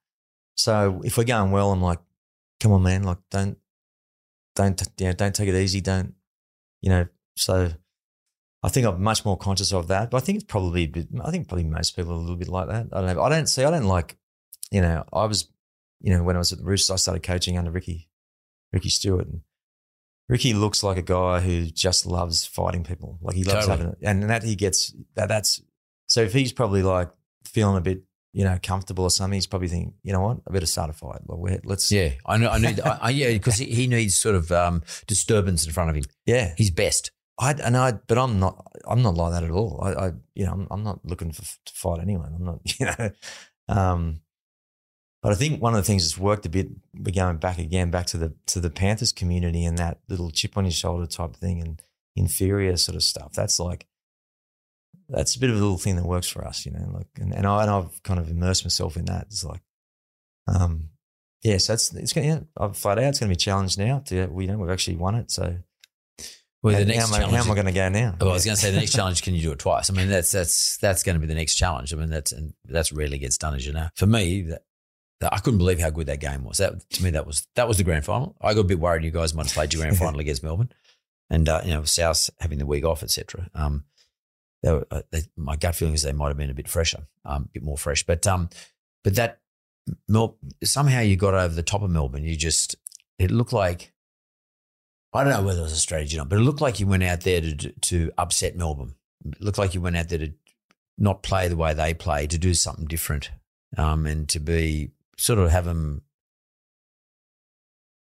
So if we're going well, I'm like, come on, man, like don't, don't, you know, don't take it easy, don't, you know. So I think I'm much more conscious of that. But I think it's probably, bit, I think probably most people are a little bit like that. I don't know. I don't see. I don't like, you know. I was, you know, when I was at the Roosters, I started coaching under Ricky, Ricky Stuart, and Ricky looks like a guy who just loves fighting people. Like he loves totally. having it. And that he gets that that's so if he's probably like feeling a bit, you know, comfortable or something, he's probably thinking, you know what, I better start a fight. Like, let's Yeah. I know I need I, I, yeah, because he, he, needs sort of um, disturbance in front of him. Yeah. He's best. I and I but I'm not I'm not like that at all. I, I you know, I'm, I'm not looking for, to fight anyone. I'm not, you know. Um but I think one of the things that's worked a bit, we're going back again, back to the to the Panthers community and that little chip on your shoulder type thing and inferior sort of stuff. That's like that's a bit of a little thing that works for us, you know. Like and, and I and I've kind of immersed myself in that. It's like um yeah, so it's it's gonna yeah, I've flat out it's gonna be a challenge now to we you know we've actually won it. So well, the next how, am I, how am I going to go now? Well, I was going to say the next challenge. Can you do it twice? I mean, that's that's that's going to be the next challenge. I mean, that's and that's rarely gets done, as you know. For me, that, I couldn't believe how good that game was. That to me, that was that was the grand final. I got a bit worried you guys might have played your grand final against Melbourne, and uh, you know South having the week off, etc. Um, they were, uh, they, my gut feeling is they might have been a bit fresher, um, a bit more fresh. But um, but that Mel, somehow you got over the top of Melbourne. You just it looked like I don't know whether it was a strategy or not, but it looked like you went out there to to upset Melbourne. It looked like you went out there to not play the way they play, to do something different, um, and to be sort of have them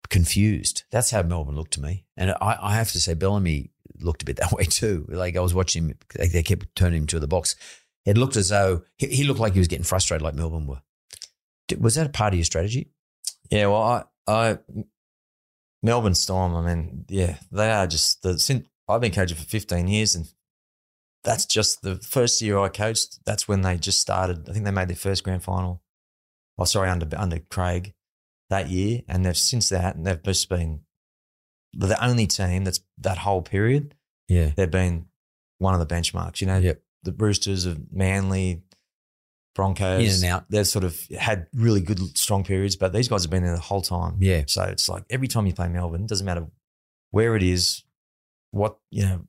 confused. That's how Melbourne looked to me. And I, I, have to say, Bellamy looked a bit that way too. Like I was watching him, they kept turning him to the box. It looked as though he, looked like he was getting frustrated, like Melbourne were. Was that a part of your strategy? Yeah, well, I, I Melbourne Storm. I mean, yeah, they are just the. Since I've been coaching for 15 years, and that's just the first year I coached. That's when they just started. I think they made their first grand final oh sorry, under under Craig that year, and they've since that, and they've just been the only team that's that whole period. Yeah, they've been one of the benchmarks. You know, yep. the Roosters of Manly, Broncos, in and out. They've sort of had really good, strong periods, but these guys have been there the whole time. Yeah, so it's like every time you play Melbourne, doesn't matter where it is, what you know,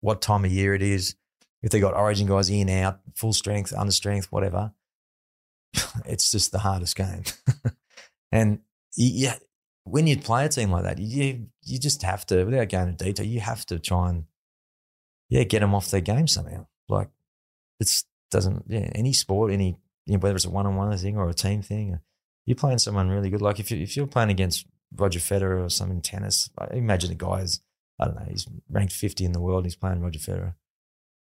what time of year it is. If they got Origin guys in, out, full strength, under strength, whatever, it's just the hardest game. and yeah, when you play a team like that, you you just have to, without going into detail, you have to try and yeah get them off their game somehow. Like it's doesn't yeah any sport, any you know, whether it's a one on one thing or a team thing, uh, you're playing someone really good. Like if you if you're playing against Roger Federer or some in tennis, imagine the guy's I don't know, he's ranked 50 in the world. He's playing Roger Federer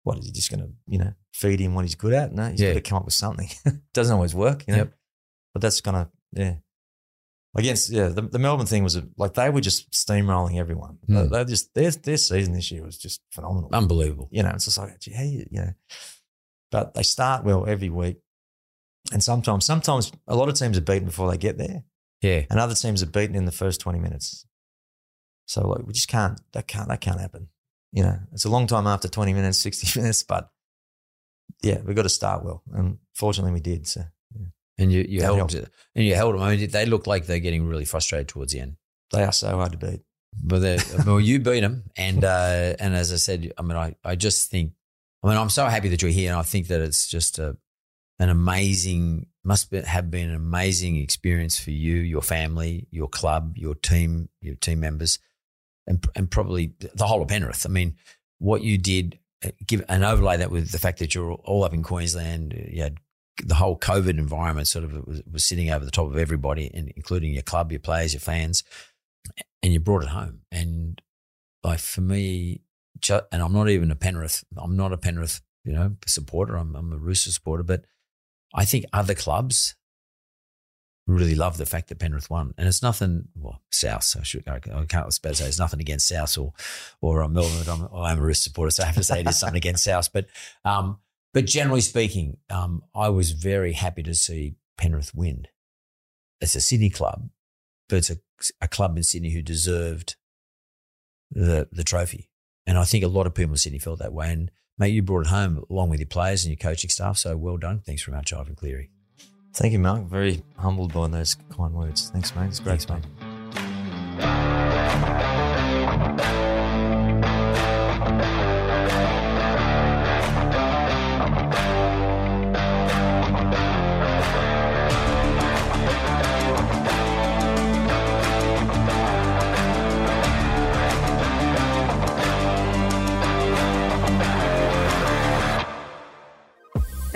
what is he just going to, you know, feed him what he's good at? No, he's yeah. got to come up with something. Doesn't always work, you know. Yep. But that's kind of yeah. Against yeah the, the Melbourne thing was a, like they were just steamrolling everyone. Hmm. They, they just their their season this year was just phenomenal. Unbelievable. you know, it's just like gee, how you you know, but they start well every week, and sometimes sometimes a lot of teams are beaten before they get there, Yeah. and other teams are beaten in the first twenty minutes. So like we just can't that can't that can't happen. You know, it's a long time after twenty minutes, sixty minutes, but yeah, we've got to start well, and fortunately we did. So yeah. And you, you held them, and you held them. I mean, they look like they're getting really frustrated towards the end. they are so hard to beat. But well, you beat them, and uh, and as I said, I mean, I, I just think, I mean, I'm so happy that you're here, and I think that it's just a an amazing must be, have been an amazing experience for you, your family, your club, your team, your team members, and and probably the whole of Penrith. I mean, what you did, uh, give and overlay that with the fact that you're all up in Queensland. You had the whole COVID environment sort of was, was sitting over the top of everybody, and including your club, your players, your fans, and you brought it home. And like for me, and I'm not even a Penrith, I'm not a Penrith, you know, supporter. I'm, I'm a Rooster supporter, but I think other clubs really love the fact that Penrith won, and it's nothing. Well, South, I should I can't I was about to say it's nothing against South or or uh, Melbourne. I'm, I'm a Rooster supporter, so I have to say it is something against South. But um, but generally speaking, um, I was very happy to see Penrith win. It's a Sydney club, but it's a, a club in Sydney who deserved the the trophy. And I think a lot of people in Sydney felt that way. And mate, you brought it home along with your players and your coaching staff. So well done. Thanks very much, Ivan Cleary. Thank you, Mark. Very humbled by those kind words. Thanks, mate. It's great, Thanks, mate.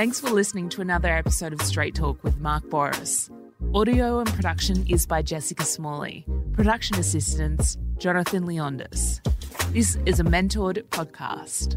Thanks for listening to another episode of Straight Talk with Mark Bouris. Audio and production is by Jessica Smalley. Production assistance, Jonathan Leondis. This is a mentored podcast.